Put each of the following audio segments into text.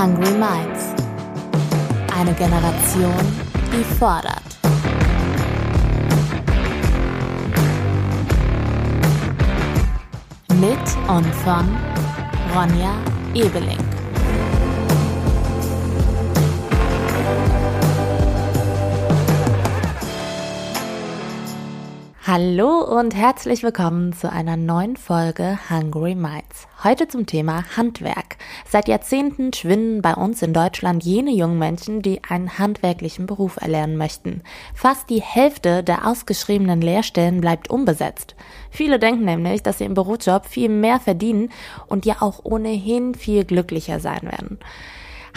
Hungry Minds. Eine Generation, die fordert. Mit und von Ronja Ebeling. Hallo und herzlich willkommen zu einer neuen Folge Hungry Minds. Heute zum Thema Handwerk. Seit Jahrzehnten schwinden bei uns in Deutschland jene jungen Menschen, die einen handwerklichen Beruf erlernen möchten. Fast die Hälfte der ausgeschriebenen Lehrstellen bleibt unbesetzt. Viele denken nämlich, dass sie im Bürojob viel mehr verdienen und ja auch ohnehin viel glücklicher sein werden.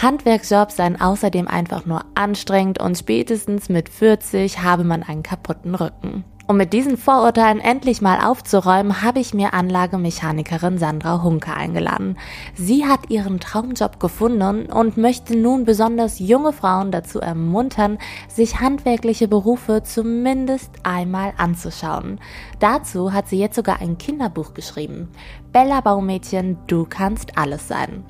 Handwerksjobs seien außerdem einfach nur anstrengend und spätestens mit 40 habe man einen kaputten Rücken. Um mit diesen Vorurteilen endlich mal aufzuräumen, habe ich mir Anlagemechanikerin Sandra Hunke eingeladen. Sie hat ihren Traumjob gefunden und möchte nun besonders junge Frauen dazu ermuntern, sich handwerkliche Berufe zumindest einmal anzuschauen. Dazu hat sie jetzt sogar ein Kinderbuch geschrieben. Bella Baumädchen, du kannst alles sein.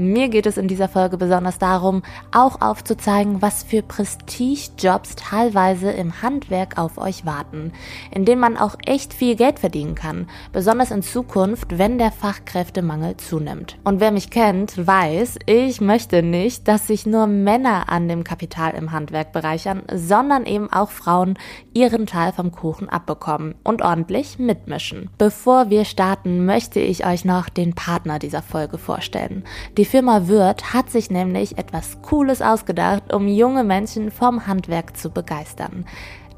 Mir geht es in dieser Folge besonders darum, auch aufzuzeigen, was für Prestigejobs teilweise im Handwerk auf euch warten, in denen man auch echt viel Geld verdienen kann, besonders in Zukunft, wenn der Fachkräftemangel zunimmt. Und wer mich kennt, weiß, ich möchte nicht, dass sich nur Männer an dem Kapital im Handwerk bereichern, sondern eben auch Frauen ihren Teil vom Kuchen abbekommen und ordentlich mitmischen. Bevor wir starten, möchte ich euch noch den Partner dieser Folge vorstellen. Die Firma Wirth hat sich nämlich etwas Cooles ausgedacht, um junge Menschen vom Handwerk zu begeistern.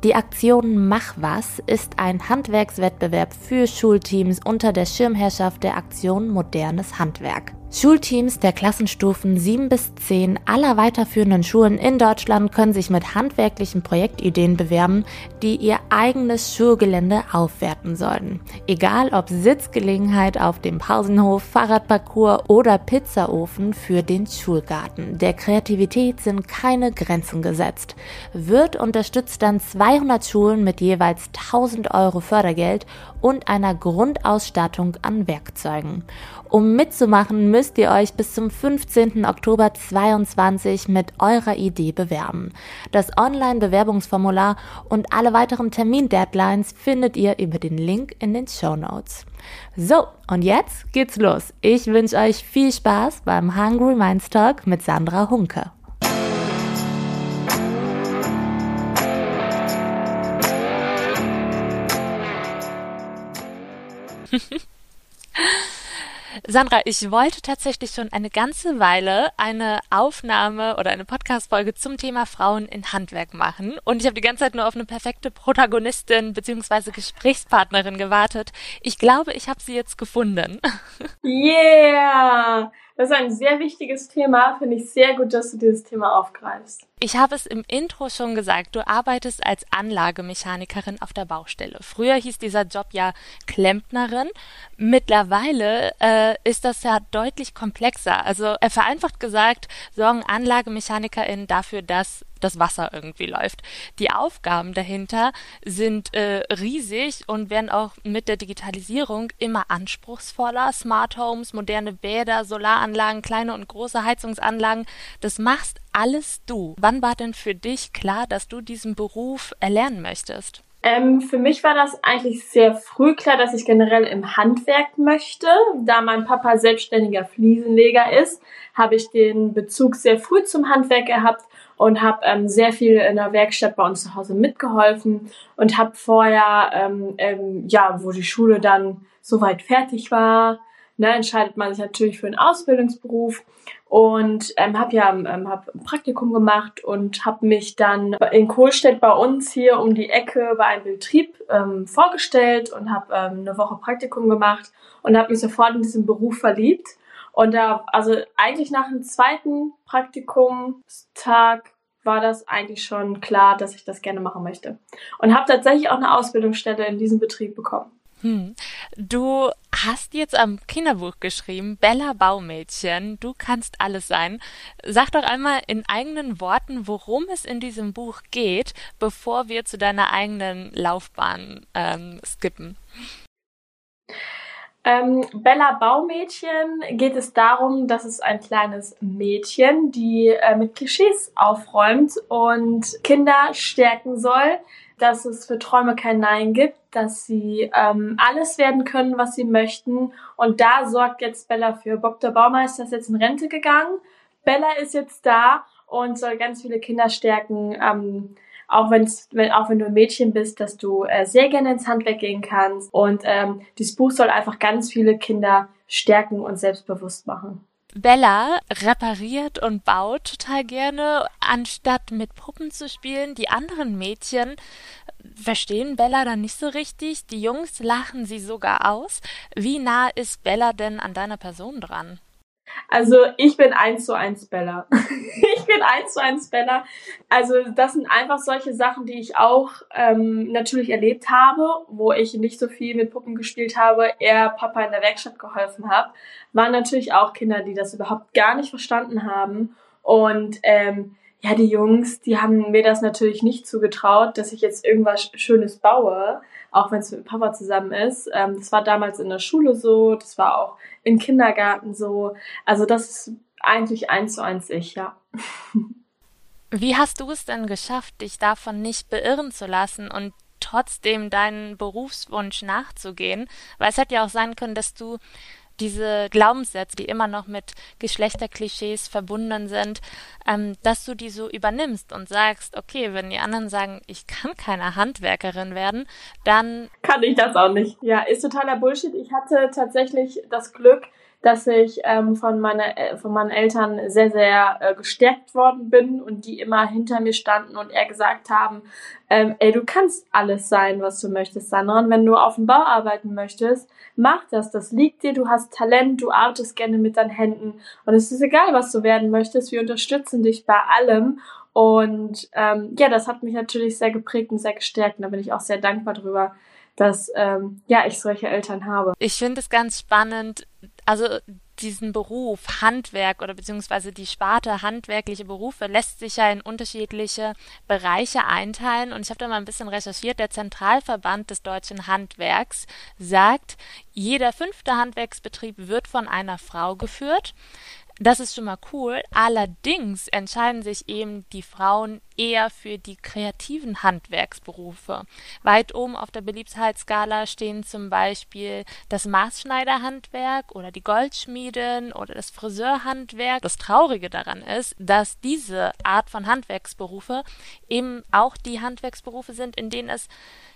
Die Aktion Mach was ist ein Handwerkswettbewerb für Schulteams unter der Schirmherrschaft der Aktion Modernes Handwerk. Schulteams der Klassenstufen 7 bis 10 aller weiterführenden Schulen in Deutschland können sich mit handwerklichen Projektideen bewerben, die ihr eigenes Schulgelände aufwerten sollen. Egal ob Sitzgelegenheit auf dem Pausenhof, Fahrradparcours oder Pizzaofen für den Schulgarten. Der Kreativität sind keine Grenzen gesetzt. Wird unterstützt dann 200 Schulen mit jeweils 1000 Euro Fördergeld und einer Grundausstattung an Werkzeugen. Um mitzumachen, müsst ihr euch bis zum 15. Oktober 22 mit eurer Idee bewerben. Das Online-Bewerbungsformular und alle weiteren Termin-Deadlines findet ihr über den Link in den Show Notes. So, und jetzt geht's los. Ich wünsche euch viel Spaß beim Hungry Minds Talk mit Sandra Hunke. Sandra, ich wollte tatsächlich schon eine ganze Weile eine Aufnahme oder eine Podcast-Folge zum Thema Frauen in Handwerk machen. Und ich habe die ganze Zeit nur auf eine perfekte Protagonistin bzw. Gesprächspartnerin gewartet. Ich glaube, ich habe sie jetzt gefunden. Yeah! Das ist ein sehr wichtiges Thema. Finde ich sehr gut, dass du dieses Thema aufgreifst. Ich habe es im Intro schon gesagt, du arbeitest als Anlagemechanikerin auf der Baustelle. Früher hieß dieser Job ja Klempnerin. Mittlerweile äh, ist das ja deutlich komplexer. Also äh, vereinfacht gesagt sorgen AnlagemechanikerInnen dafür, dass das Wasser irgendwie läuft. Die Aufgaben dahinter sind äh, riesig und werden auch mit der Digitalisierung immer anspruchsvoller. Smart Homes, moderne Bäder, Solaranlagen, kleine und große Heizungsanlagen, das machst alles du. Wann war denn für dich klar, dass du diesen Beruf erlernen möchtest? Ähm, für mich war das eigentlich sehr früh klar, dass ich generell im Handwerk möchte. Da mein Papa selbstständiger Fliesenleger ist, habe ich den Bezug sehr früh zum Handwerk gehabt und habe ähm, sehr viel in der Werkstatt bei uns zu Hause mitgeholfen und habe vorher, ähm, ähm, ja, wo die Schule dann soweit fertig war, ne, entscheidet man sich natürlich für einen Ausbildungsberuf und ähm, habe ja ähm, hab ein Praktikum gemacht und habe mich dann in Kohlstedt bei uns hier um die Ecke bei einem Betrieb ähm, vorgestellt und habe ähm, eine Woche Praktikum gemacht und habe mich sofort in diesen Beruf verliebt und da, also eigentlich nach dem zweiten Praktikumstag war das eigentlich schon klar, dass ich das gerne machen möchte. Und habe tatsächlich auch eine Ausbildungsstelle in diesem Betrieb bekommen. Hm. Du hast jetzt am Kinderbuch geschrieben, Bella Baumädchen, du kannst alles sein. Sag doch einmal in eigenen Worten, worum es in diesem Buch geht, bevor wir zu deiner eigenen Laufbahn ähm, skippen. Ähm, Bella Baumädchen geht es darum, dass es ein kleines Mädchen, die äh, mit Klischees aufräumt und Kinder stärken soll, dass es für Träume kein Nein gibt, dass sie ähm, alles werden können, was sie möchten. Und da sorgt jetzt Bella für. Bob der Baumeister ist jetzt in Rente gegangen. Bella ist jetzt da und soll ganz viele Kinder stärken. Ähm, auch, wenn's, wenn, auch wenn du ein Mädchen bist, dass du äh, sehr gerne ins Handwerk gehen kannst. Und ähm, dieses Buch soll einfach ganz viele Kinder stärken und selbstbewusst machen. Bella repariert und baut total gerne, anstatt mit Puppen zu spielen. Die anderen Mädchen verstehen Bella dann nicht so richtig. Die Jungs lachen sie sogar aus. Wie nah ist Bella denn an deiner Person dran? Also ich bin eins zu eins Bella. ich bin eins zu eins Bella. Also das sind einfach solche Sachen, die ich auch ähm, natürlich erlebt habe, wo ich nicht so viel mit Puppen gespielt habe, eher Papa in der Werkstatt geholfen habe. Waren natürlich auch Kinder, die das überhaupt gar nicht verstanden haben. Und ähm, ja, die Jungs, die haben mir das natürlich nicht zugetraut, dass ich jetzt irgendwas Schönes baue, auch wenn es mit Papa zusammen ist. Ähm, das war damals in der Schule so, das war auch im Kindergarten so. Also das ist eigentlich eins zu eins ich, ja. Wie hast du es denn geschafft, dich davon nicht beirren zu lassen und trotzdem deinen Berufswunsch nachzugehen? Weil es hätte ja auch sein können, dass du diese Glaubenssätze, die immer noch mit Geschlechterklischees verbunden sind, ähm, dass du die so übernimmst und sagst, okay, wenn die anderen sagen, ich kann keine Handwerkerin werden, dann kann ich das auch nicht. Ja, ist totaler Bullshit. Ich hatte tatsächlich das Glück, dass ich ähm, von, meiner, äh, von meinen Eltern sehr, sehr äh, gestärkt worden bin und die immer hinter mir standen und eher gesagt haben, ähm, ey, du kannst alles sein, was du möchtest, Sandra. Und wenn du auf dem Bau arbeiten möchtest, mach das. Das liegt dir, du hast Talent, du arbeitest gerne mit deinen Händen. Und es ist egal, was du werden möchtest. Wir unterstützen dich bei allem. Und ähm, ja, das hat mich natürlich sehr geprägt und sehr gestärkt. Und da bin ich auch sehr dankbar drüber, dass ähm, ja ich solche Eltern habe. Ich finde es ganz spannend, also diesen Beruf Handwerk oder beziehungsweise die Sparte handwerkliche Berufe lässt sich ja in unterschiedliche Bereiche einteilen und ich habe da mal ein bisschen recherchiert. Der Zentralverband des deutschen Handwerks sagt, jeder fünfte Handwerksbetrieb wird von einer Frau geführt. Das ist schon mal cool. Allerdings entscheiden sich eben die Frauen eher für die kreativen Handwerksberufe. Weit oben auf der Beliebtheitsskala stehen zum Beispiel das Maßschneiderhandwerk oder die Goldschmieden oder das Friseurhandwerk. Das Traurige daran ist, dass diese Art von Handwerksberufe eben auch die Handwerksberufe sind, in denen es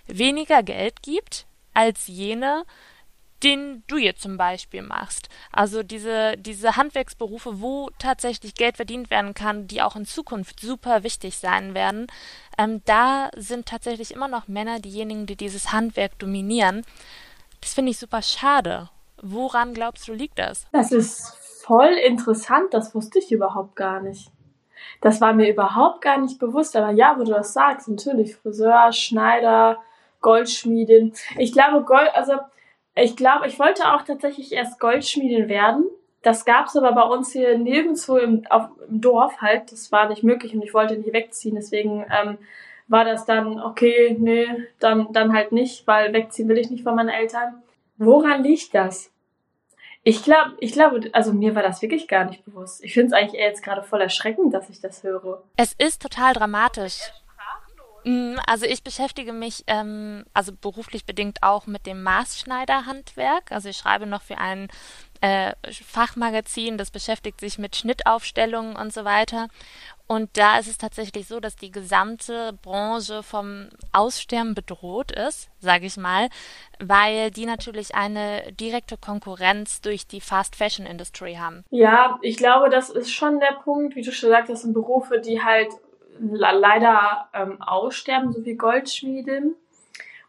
weniger Geld gibt als jene, den du jetzt zum Beispiel machst. Also diese, diese Handwerksberufe, wo tatsächlich Geld verdient werden kann, die auch in Zukunft super wichtig sein werden, ähm, da sind tatsächlich immer noch Männer diejenigen, die dieses Handwerk dominieren. Das finde ich super schade. Woran glaubst du, liegt das? Das ist voll interessant, das wusste ich überhaupt gar nicht. Das war mir überhaupt gar nicht bewusst, aber ja, wo du das sagst, natürlich Friseur, Schneider, Goldschmiedin. Ich glaube, Gold, also ich glaube, ich wollte auch tatsächlich erst Goldschmiedin werden. Das gab's aber bei uns hier nirgendwo im, auf, im Dorf halt. Das war nicht möglich und ich wollte nicht wegziehen. Deswegen ähm, war das dann, okay, nee, dann, dann halt nicht, weil wegziehen will ich nicht von meinen Eltern. Woran liegt das? Ich glaube, ich glaube, also mir war das wirklich gar nicht bewusst. Ich finde es eigentlich eher jetzt gerade voll erschreckend, dass ich das höre. Es ist total dramatisch. Mm, also ich beschäftige mich, ähm, also beruflich bedingt auch mit dem Maßschneiderhandwerk. Also ich schreibe noch für ein äh, Fachmagazin, das beschäftigt sich mit Schnittaufstellungen und so weiter. Und da ist es tatsächlich so, dass die gesamte Branche vom Aussterben bedroht ist, sage ich mal, weil die natürlich eine direkte Konkurrenz durch die Fast Fashion Industry haben. Ja, ich glaube, das ist schon der Punkt, wie du schon sagst, das sind Berufe, die halt leider ähm, aussterben, so wie Goldschmieden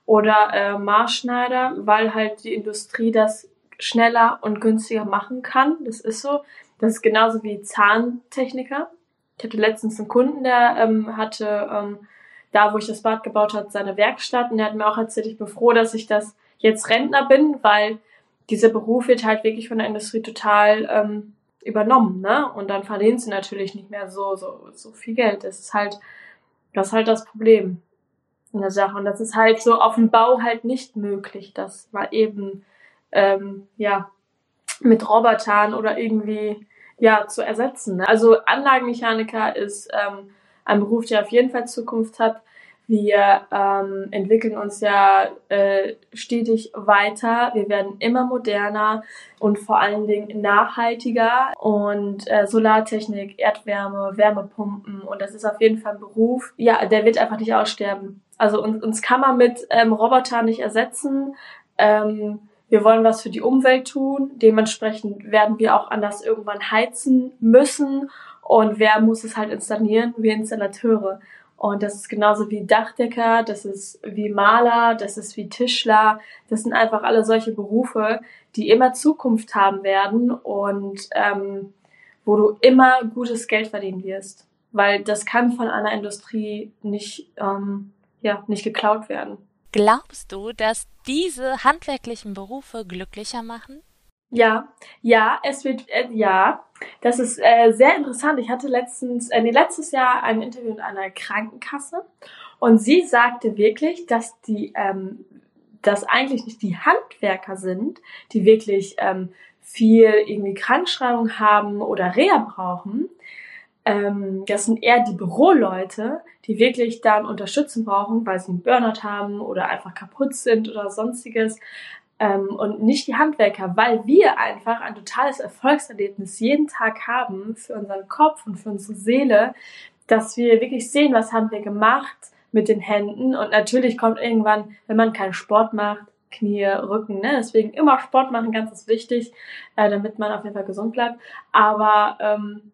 oder äh, Marschneider, weil halt die Industrie das schneller und günstiger machen kann. Das ist so. Das ist genauso wie Zahntechniker. Ich hatte letztens einen Kunden, der ähm, hatte ähm, da, wo ich das Bad gebaut habe, seine Werkstatt und der hat mir auch erzählt, ich bin froh, dass ich das jetzt Rentner bin, weil dieser Beruf wird halt wirklich von der Industrie total ähm, übernommen, ne? Und dann verdienen sie natürlich nicht mehr so, so, so viel Geld. Das ist halt, das ist halt das Problem in der Sache. Und das ist halt so auf dem Bau halt nicht möglich, dass mal eben ähm, ja, mit Robotern oder irgendwie ja zu ersetzen. Ne? Also Anlagenmechaniker ist ähm, ein Beruf, der auf jeden Fall Zukunft hat. Wir ähm, entwickeln uns ja äh, stetig weiter. Wir werden immer moderner und vor allen Dingen nachhaltiger. Und äh, Solartechnik, Erdwärme, Wärmepumpen und das ist auf jeden Fall ein Beruf, ja, der wird einfach nicht aussterben. Also uns, uns kann man mit ähm, Robotern nicht ersetzen. Ähm, wir wollen was für die Umwelt tun. Dementsprechend werden wir auch anders irgendwann heizen müssen. Und wer muss es halt installieren? Wir Installateure. Und das ist genauso wie Dachdecker, das ist wie Maler, das ist wie Tischler. Das sind einfach alle solche Berufe, die immer Zukunft haben werden und ähm, wo du immer gutes Geld verdienen wirst. Weil das kann von einer Industrie nicht, ähm, ja, nicht geklaut werden. Glaubst du, dass diese handwerklichen Berufe glücklicher machen? Ja, ja, es wird, äh, ja, das ist äh, sehr interessant. Ich hatte letztens, äh, nee, letztes Jahr ein Interview in einer Krankenkasse und sie sagte wirklich, dass die, ähm, dass eigentlich nicht die Handwerker sind, die wirklich ähm, viel irgendwie Krankschreibung haben oder Reha brauchen. Ähm, das sind eher die Büroleute, die wirklich dann Unterstützung brauchen, weil sie einen Burnout haben oder einfach kaputt sind oder sonstiges ähm, und nicht die Handwerker, weil wir einfach ein totales Erfolgserlebnis jeden Tag haben für unseren Kopf und für unsere Seele, dass wir wirklich sehen, was haben wir gemacht mit den Händen und natürlich kommt irgendwann, wenn man keinen Sport macht, Knie, Rücken, ne? Deswegen immer Sport machen, ganz ist wichtig, äh, damit man auf jeden Fall gesund bleibt. Aber ähm,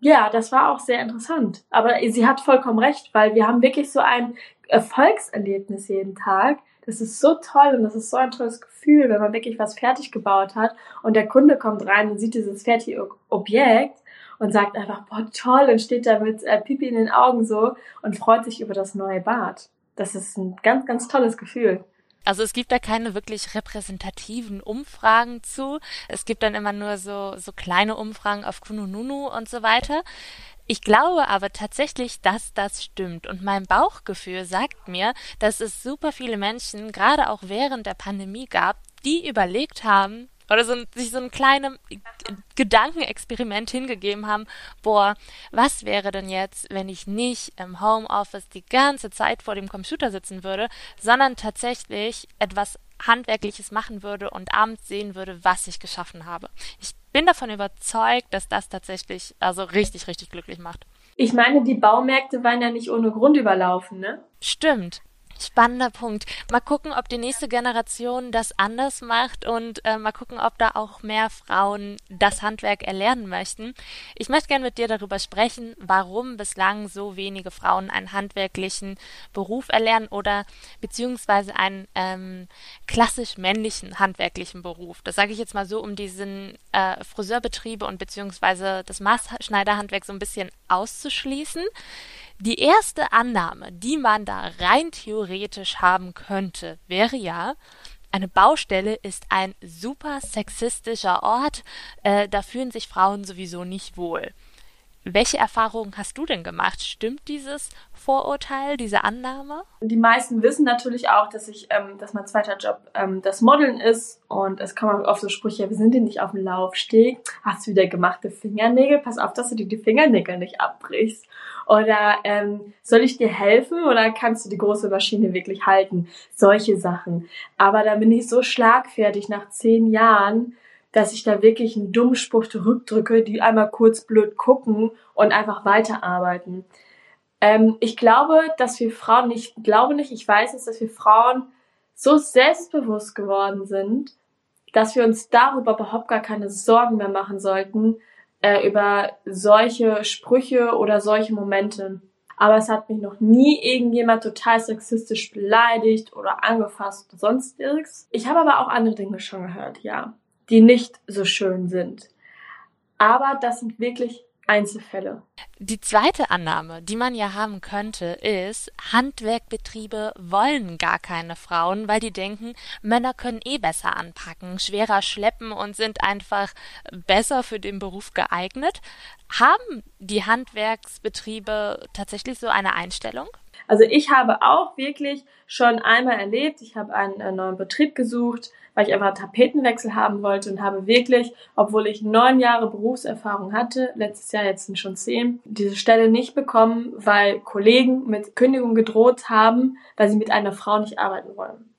ja, das war auch sehr interessant. Aber sie hat vollkommen recht, weil wir haben wirklich so ein Erfolgserlebnis jeden Tag, das ist so toll und das ist so ein tolles Gefühl, wenn man wirklich was fertig gebaut hat und der Kunde kommt rein und sieht dieses fertige Objekt und sagt einfach, boah, toll, und steht da mit äh, Pipi in den Augen so und freut sich über das neue Bad. Das ist ein ganz, ganz tolles Gefühl. Also es gibt da keine wirklich repräsentativen Umfragen zu. Es gibt dann immer nur so, so kleine Umfragen auf Kunununu und so weiter. Ich glaube aber tatsächlich, dass das stimmt. Und mein Bauchgefühl sagt mir, dass es super viele Menschen, gerade auch während der Pandemie gab, die überlegt haben, oder so, sich so ein kleines Gedankenexperiment hingegeben haben, boah, was wäre denn jetzt, wenn ich nicht im Homeoffice die ganze Zeit vor dem Computer sitzen würde, sondern tatsächlich etwas Handwerkliches machen würde und abends sehen würde, was ich geschaffen habe. Ich bin davon überzeugt, dass das tatsächlich also richtig, richtig glücklich macht. Ich meine, die Baumärkte waren ja nicht ohne Grund überlaufen, ne? Stimmt. Spannender Punkt. Mal gucken, ob die nächste Generation das anders macht und äh, mal gucken, ob da auch mehr Frauen das Handwerk erlernen möchten. Ich möchte gerne mit dir darüber sprechen, warum bislang so wenige Frauen einen handwerklichen Beruf erlernen oder beziehungsweise einen ähm, klassisch männlichen handwerklichen Beruf. Das sage ich jetzt mal so, um diesen äh, Friseurbetriebe und beziehungsweise das Maßschneiderhandwerk so ein bisschen auszuschließen. Die erste Annahme, die man da rein theoretisch haben könnte, wäre ja, eine Baustelle ist ein super sexistischer Ort, äh, da fühlen sich Frauen sowieso nicht wohl. Welche Erfahrungen hast du denn gemacht? Stimmt dieses Vorurteil, diese Annahme? Die meisten wissen natürlich auch, dass ich, ähm, dass mein zweiter Job ähm, das Modeln ist und es kommen oft so Sprüche, wir sind hier nicht auf dem Laufsteg, hast du wieder gemachte Fingernägel, pass auf, dass du dir die Fingernägel nicht abbrichst. Oder ähm, soll ich dir helfen oder kannst du die große Maschine wirklich halten? Solche Sachen. Aber da bin ich so schlagfertig nach zehn Jahren, dass ich da wirklich einen dummen Spruch zurückdrücke, die einmal kurz blöd gucken und einfach weiterarbeiten. Ähm, ich glaube, dass wir Frauen, ich glaube nicht, ich weiß es, dass wir Frauen so selbstbewusst geworden sind, dass wir uns darüber überhaupt gar keine Sorgen mehr machen sollten, äh, über solche Sprüche oder solche Momente. Aber es hat mich noch nie irgendjemand total sexistisch beleidigt oder angefasst oder sonstiges. Ich habe aber auch andere Dinge schon gehört, ja die nicht so schön sind. Aber das sind wirklich Einzelfälle. Die zweite Annahme, die man ja haben könnte, ist, Handwerkbetriebe wollen gar keine Frauen, weil die denken, Männer können eh besser anpacken, schwerer schleppen und sind einfach besser für den Beruf geeignet. Haben die Handwerksbetriebe tatsächlich so eine Einstellung? Also ich habe auch wirklich schon einmal erlebt, ich habe einen, einen neuen Betrieb gesucht, weil ich einfach einen Tapetenwechsel haben wollte und habe wirklich, obwohl ich neun Jahre Berufserfahrung hatte, letztes Jahr jetzt sind schon zehn, diese Stelle nicht bekommen, weil Kollegen mit Kündigung gedroht haben, weil sie mit einer Frau nicht arbeiten wollen.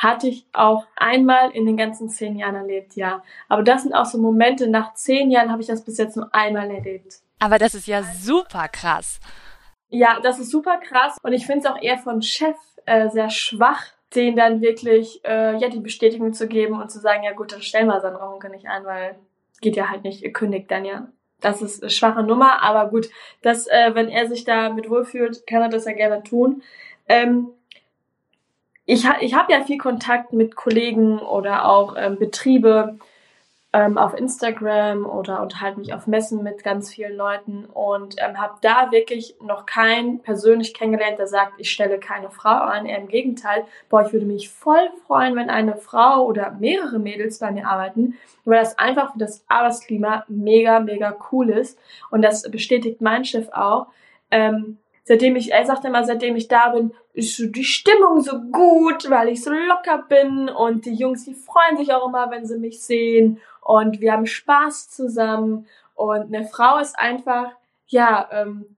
Hatte ich auch einmal in den ganzen zehn Jahren erlebt, ja. Aber das sind auch so Momente, nach zehn Jahren habe ich das bis jetzt nur einmal erlebt. Aber das ist ja super krass. Ja, das ist super krass und ich finde es auch eher von Chef äh, sehr schwach, denen dann wirklich äh, ja die Bestätigung zu geben und zu sagen, ja gut, dann stellen wir Sandra Hunke nicht ein, weil geht ja halt nicht, ihr kündigt dann ja. Das ist eine schwache Nummer, aber gut, das, äh, wenn er sich da mit wohlfühlt, kann er das ja gerne tun. Ähm, ich ich habe ja viel Kontakt mit Kollegen oder auch ähm, Betriebe, ähm, auf Instagram oder unterhalte mich auf Messen mit ganz vielen Leuten und ähm, habe da wirklich noch keinen persönlich kennengelernt, der sagt, ich stelle keine Frau ein. Eher im Gegenteil, boah, ich würde mich voll freuen, wenn eine Frau oder mehrere Mädels bei mir arbeiten, weil das einfach für das Arbeitsklima mega, mega cool ist. Und das bestätigt mein Chef auch. Ähm, seitdem ich, er sagt immer, seitdem ich da bin, ist die Stimmung so gut, weil ich so locker bin und die Jungs, die freuen sich auch immer, wenn sie mich sehen und wir haben Spaß zusammen und eine Frau ist einfach, ja, ähm,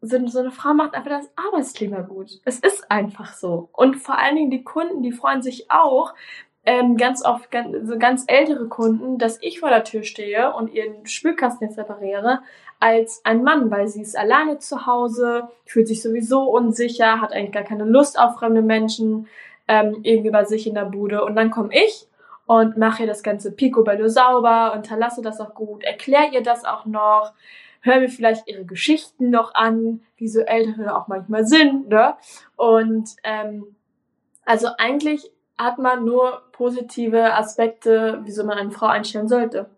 so, eine Frau macht einfach das Arbeitsklima gut. Es ist einfach so. Und vor allen Dingen die Kunden, die freuen sich auch, ähm, ganz oft ganz, so ganz ältere Kunden, dass ich vor der Tür stehe und ihren Spülkasten jetzt repariere, als ein Mann, weil sie ist alleine zu Hause, fühlt sich sowieso unsicher, hat eigentlich gar keine Lust auf fremde Menschen, ähm, irgendwie bei sich in der Bude. Und dann komme ich und mache ihr das ganze Picobello sauber, unterlasse das auch gut, erkläre ihr das auch noch, höre mir vielleicht ihre Geschichten noch an, wie so Ältere auch manchmal sind, ne? Und ähm, also eigentlich hat man nur positive Aspekte, wieso man eine Frau einstellen sollte.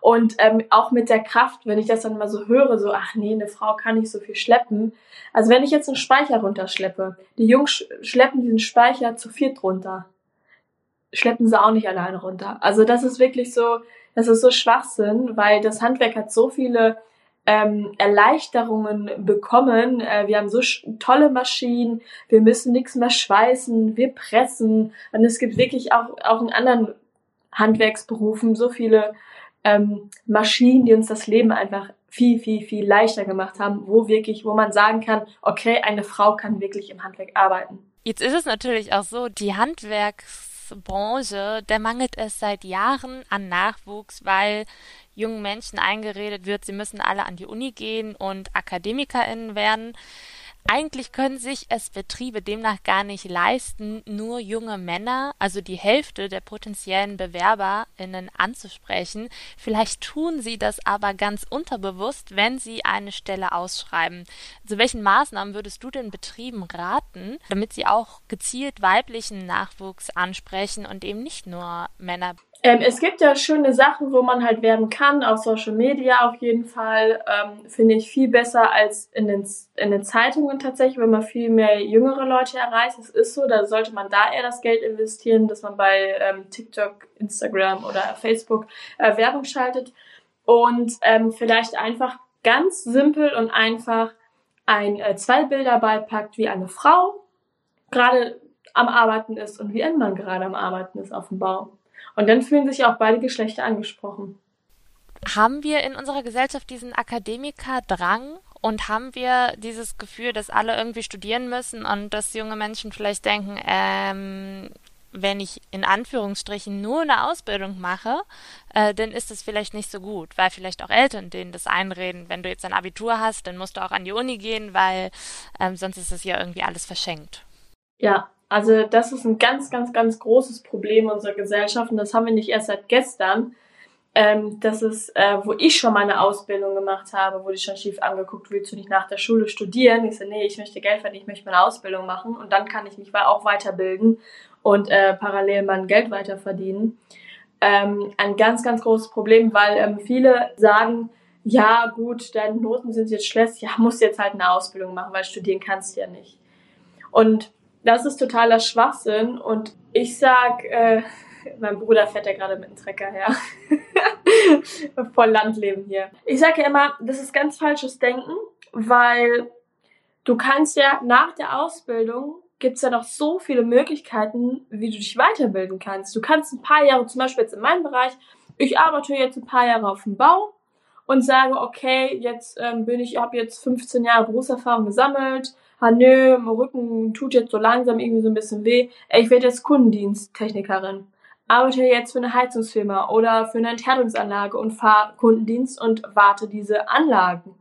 Und ähm, auch mit der Kraft, wenn ich das dann mal so höre, so, ach nee, eine Frau kann nicht so viel schleppen. Also wenn ich jetzt einen Speicher runterschleppe, die Jungs schleppen diesen Speicher zu viert runter schleppen sie auch nicht alleine runter. Also das ist wirklich so, das ist so Schwachsinn, weil das Handwerk hat so viele ähm, Erleichterungen bekommen. Äh, wir haben so tolle Maschinen, wir müssen nichts mehr schweißen, wir pressen. Und es gibt wirklich auch, auch in anderen Handwerksberufen so viele ähm, Maschinen, die uns das Leben einfach viel, viel, viel leichter gemacht haben, wo wirklich, wo man sagen kann, okay, eine Frau kann wirklich im Handwerk arbeiten. Jetzt ist es natürlich auch so, die Handwerks Branche, der mangelt es seit Jahren an Nachwuchs, weil jungen Menschen eingeredet wird, sie müssen alle an die Uni gehen und AkademikerInnen werden. Eigentlich können sich es Betriebe demnach gar nicht leisten, nur junge Männer, also die Hälfte der potenziellen BewerberInnen anzusprechen. Vielleicht tun sie das aber ganz unterbewusst, wenn sie eine Stelle ausschreiben. Zu welchen Maßnahmen würdest du den Betrieben raten, damit sie auch gezielt weiblichen Nachwuchs ansprechen und eben nicht nur Männer? Ähm, es gibt ja schöne Sachen, wo man halt werben kann, auf Social Media auf jeden Fall. Ähm, Finde ich viel besser als in den, in den Zeitungen tatsächlich, wenn man viel mehr jüngere Leute erreicht. Es ist so, da sollte man da eher das Geld investieren, dass man bei ähm, TikTok, Instagram oder Facebook äh, Werbung schaltet. Und ähm, vielleicht einfach ganz simpel und einfach ein äh, zwei Bilder beipackt, wie eine Frau gerade am Arbeiten ist und wie ein Mann gerade am Arbeiten ist auf dem Bau. Und dann fühlen sich auch beide Geschlechter angesprochen. Haben wir in unserer Gesellschaft diesen Akademiker-Drang und haben wir dieses Gefühl, dass alle irgendwie studieren müssen und dass junge Menschen vielleicht denken, ähm, wenn ich in Anführungsstrichen nur eine Ausbildung mache, äh, dann ist es vielleicht nicht so gut, weil vielleicht auch Eltern denen das einreden, wenn du jetzt ein Abitur hast, dann musst du auch an die Uni gehen, weil ähm, sonst ist es ja irgendwie alles verschenkt. Ja, also das ist ein ganz, ganz, ganz großes Problem unserer Gesellschaft und das haben wir nicht erst seit gestern. Ähm, das ist, äh, wo ich schon meine Ausbildung gemacht habe, wurde ich schon schief angeguckt, willst du nicht nach der Schule studieren? Ich so, nee, ich möchte Geld verdienen, ich möchte meine Ausbildung machen und dann kann ich mich auch weiterbilden und äh, parallel mein Geld weiter verdienen. Ähm, ein ganz, ganz großes Problem, weil ähm, viele sagen, ja gut, deine Noten sind jetzt schlecht, ja, musst jetzt halt eine Ausbildung machen, weil studieren kannst du ja nicht. Und das ist totaler Schwachsinn und ich sag, äh, mein Bruder fährt ja gerade mit dem Trecker her. Voll Landleben hier. Ich sage ja immer, das ist ganz falsches Denken, weil du kannst ja nach der Ausbildung gibt es ja noch so viele Möglichkeiten, wie du dich weiterbilden kannst. Du kannst ein paar Jahre, zum Beispiel jetzt in meinem Bereich, ich arbeite jetzt ein paar Jahre auf dem Bau und sage, okay, jetzt ähm, bin ich, habe jetzt 15 Jahre Berufserfahrung gesammelt, ah nö, mein Rücken tut jetzt so langsam irgendwie so ein bisschen weh, ich werde jetzt Kundendiensttechnikerin. Arbeite jetzt für eine Heizungsfirma oder für eine Enthärtungsanlage und fahre Kundendienst und warte diese Anlagen.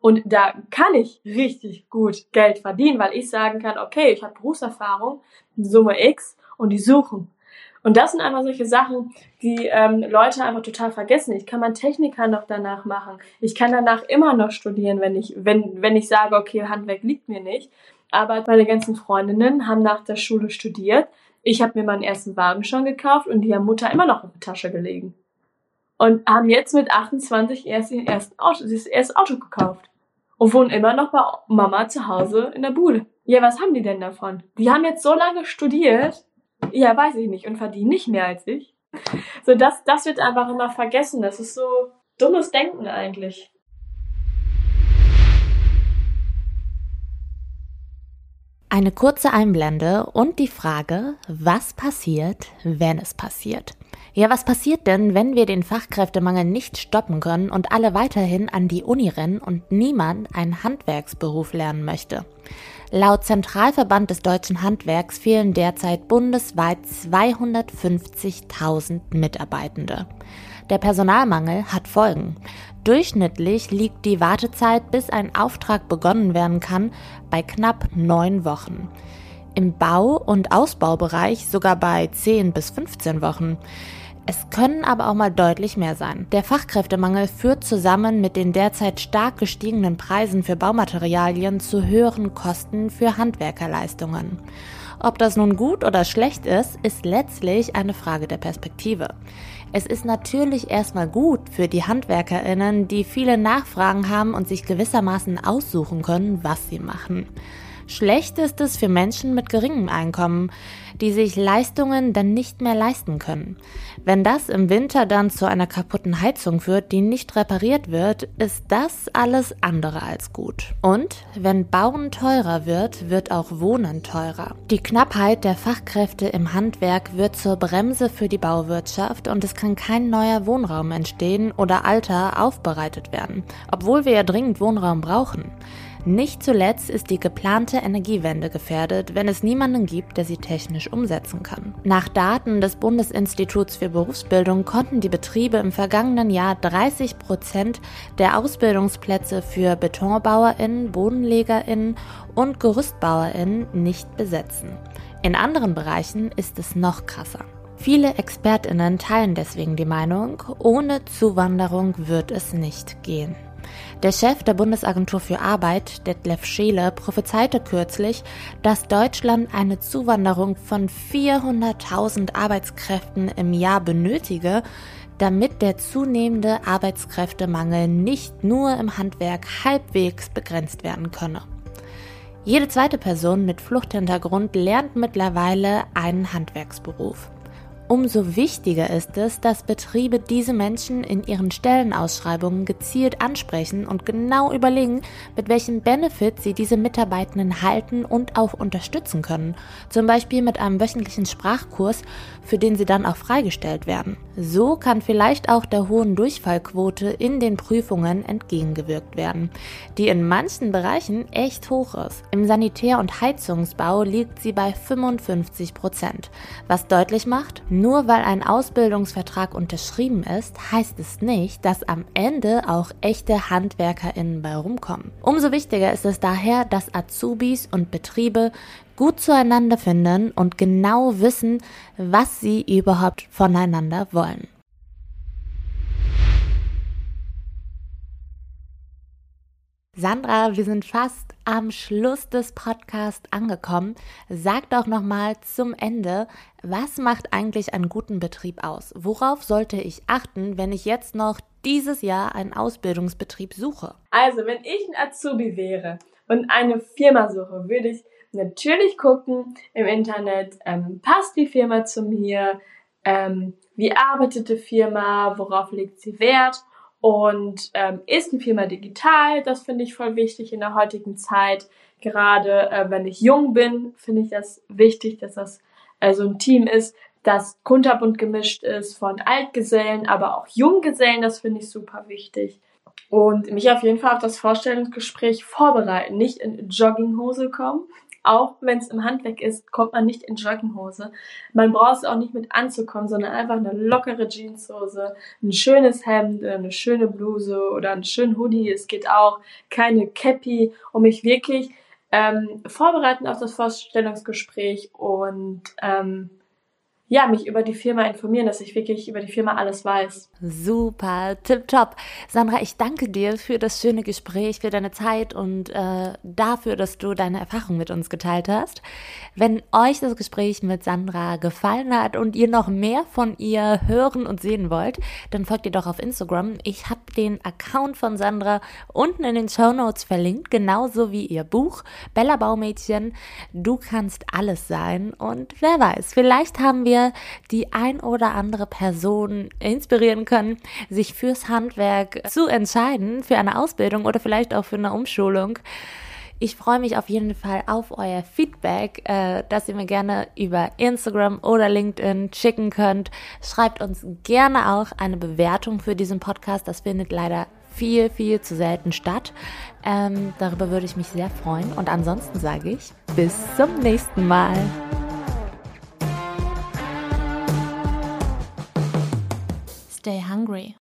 Und da kann ich richtig gut Geld verdienen, weil ich sagen kann, okay, ich habe Berufserfahrung, Summe X und die suchen. Und das sind einfach solche Sachen, die ähm, Leute einfach total vergessen. Ich kann mein Techniker noch danach machen. Ich kann danach immer noch studieren, wenn ich, wenn, wenn ich sage, okay, Handwerk liegt mir nicht. Aber meine ganzen Freundinnen haben nach der Schule studiert. Ich habe mir meinen ersten Wagen schon gekauft und die haben Mutter immer noch in der Tasche gelegen. Und haben jetzt mit 28 erst den ersten Auto, das erste Auto gekauft und wohnen immer noch bei Mama zu Hause in der Bude. Ja, was haben die denn davon? Die haben jetzt so lange studiert, ja, weiß ich nicht, und verdienen nicht mehr als ich. So, das, das wird einfach immer vergessen. Das ist so dummes Denken eigentlich. Eine kurze Einblende und die Frage, was passiert, wenn es passiert? Ja, was passiert denn, wenn wir den Fachkräftemangel nicht stoppen können und alle weiterhin an die Uni rennen und niemand einen Handwerksberuf lernen möchte? Laut Zentralverband des deutschen Handwerks fehlen derzeit bundesweit 250.000 Mitarbeitende. Der Personalmangel hat Folgen. Durchschnittlich liegt die Wartezeit, bis ein Auftrag begonnen werden kann, bei knapp neun Wochen. Im Bau- und Ausbaubereich sogar bei 10 bis 15 Wochen. Es können aber auch mal deutlich mehr sein. Der Fachkräftemangel führt zusammen mit den derzeit stark gestiegenen Preisen für Baumaterialien zu höheren Kosten für Handwerkerleistungen. Ob das nun gut oder schlecht ist, ist letztlich eine Frage der Perspektive. Es ist natürlich erstmal gut für die Handwerkerinnen, die viele Nachfragen haben und sich gewissermaßen aussuchen können, was sie machen. Schlecht ist es für Menschen mit geringem Einkommen, die sich Leistungen dann nicht mehr leisten können. Wenn das im Winter dann zu einer kaputten Heizung führt, die nicht repariert wird, ist das alles andere als gut. Und wenn Bauen teurer wird, wird auch Wohnen teurer. Die Knappheit der Fachkräfte im Handwerk wird zur Bremse für die Bauwirtschaft und es kann kein neuer Wohnraum entstehen oder alter aufbereitet werden, obwohl wir ja dringend Wohnraum brauchen. Nicht zuletzt ist die geplante Energiewende gefährdet, wenn es niemanden gibt, der sie technisch umsetzen kann. Nach Daten des Bundesinstituts für Berufsbildung konnten die Betriebe im vergangenen Jahr 30 Prozent der Ausbildungsplätze für BetonbauerInnen, BodenlegerInnen und GerüstbauerInnen nicht besetzen. In anderen Bereichen ist es noch krasser. Viele ExpertInnen teilen deswegen die Meinung, ohne Zuwanderung wird es nicht gehen. Der Chef der Bundesagentur für Arbeit, Detlef Scheele, prophezeite kürzlich, dass Deutschland eine Zuwanderung von 400.000 Arbeitskräften im Jahr benötige, damit der zunehmende Arbeitskräftemangel nicht nur im Handwerk halbwegs begrenzt werden könne. Jede zweite Person mit Fluchthintergrund lernt mittlerweile einen Handwerksberuf. Umso wichtiger ist es, dass Betriebe diese Menschen in ihren Stellenausschreibungen gezielt ansprechen und genau überlegen, mit welchen Benefits sie diese Mitarbeitenden halten und auch unterstützen können. Zum Beispiel mit einem wöchentlichen Sprachkurs, für den sie dann auch freigestellt werden. So kann vielleicht auch der hohen Durchfallquote in den Prüfungen entgegengewirkt werden, die in manchen Bereichen echt hoch ist. Im Sanitär- und Heizungsbau liegt sie bei 55 Prozent, was deutlich macht, nur weil ein Ausbildungsvertrag unterschrieben ist, heißt es nicht, dass am Ende auch echte HandwerkerInnen bei rumkommen. Umso wichtiger ist es daher, dass Azubis und Betriebe gut zueinander finden und genau wissen, was sie überhaupt voneinander wollen. Sandra, wir sind fast am Schluss des Podcasts angekommen. Sag doch noch mal zum Ende, was macht eigentlich einen guten Betrieb aus? Worauf sollte ich achten, wenn ich jetzt noch dieses Jahr einen Ausbildungsbetrieb suche? Also, wenn ich ein Azubi wäre und eine Firma suche, würde ich natürlich gucken im Internet, ähm, passt die Firma zu mir, ähm, wie arbeitet die Firma, worauf legt sie Wert und ähm, ist die Firma digital. Das finde ich voll wichtig in der heutigen Zeit. Gerade äh, wenn ich jung bin, finde ich das wichtig, dass das äh, so ein Team ist, das kunterbunt gemischt ist von Altgesellen, aber auch Junggesellen. Das finde ich super wichtig. Und mich auf jeden Fall auf das Vorstellungsgespräch vorbereiten, nicht in Jogginghose kommen, auch wenn es im Handwerk ist, kommt man nicht in Jogginghose. Man braucht es auch nicht mit anzukommen, sondern einfach eine lockere Jeanshose, ein schönes Hemd, eine schöne Bluse oder einen schönen Hoodie. Es geht auch keine Cappy, um mich wirklich ähm, vorbereiten auf das Vorstellungsgespräch und ähm, ja, mich über die Firma informieren, dass ich wirklich über die Firma alles weiß. Super, tipptopp. Sandra, ich danke dir für das schöne Gespräch, für deine Zeit und äh, dafür, dass du deine Erfahrung mit uns geteilt hast. Wenn euch das Gespräch mit Sandra gefallen hat und ihr noch mehr von ihr hören und sehen wollt, dann folgt ihr doch auf Instagram. Ich habe den Account von Sandra unten in den Show Notes verlinkt, genauso wie ihr Buch Bella Baumädchen. Du kannst alles sein und wer weiß, vielleicht haben wir wir die ein oder andere Person inspirieren können, sich fürs Handwerk zu entscheiden, für eine Ausbildung oder vielleicht auch für eine Umschulung. Ich freue mich auf jeden Fall auf euer Feedback, äh, das ihr mir gerne über Instagram oder LinkedIn schicken könnt. Schreibt uns gerne auch eine Bewertung für diesen Podcast. Das findet leider viel, viel zu selten statt. Ähm, darüber würde ich mich sehr freuen. Und ansonsten sage ich bis zum nächsten Mal. Stay hungry.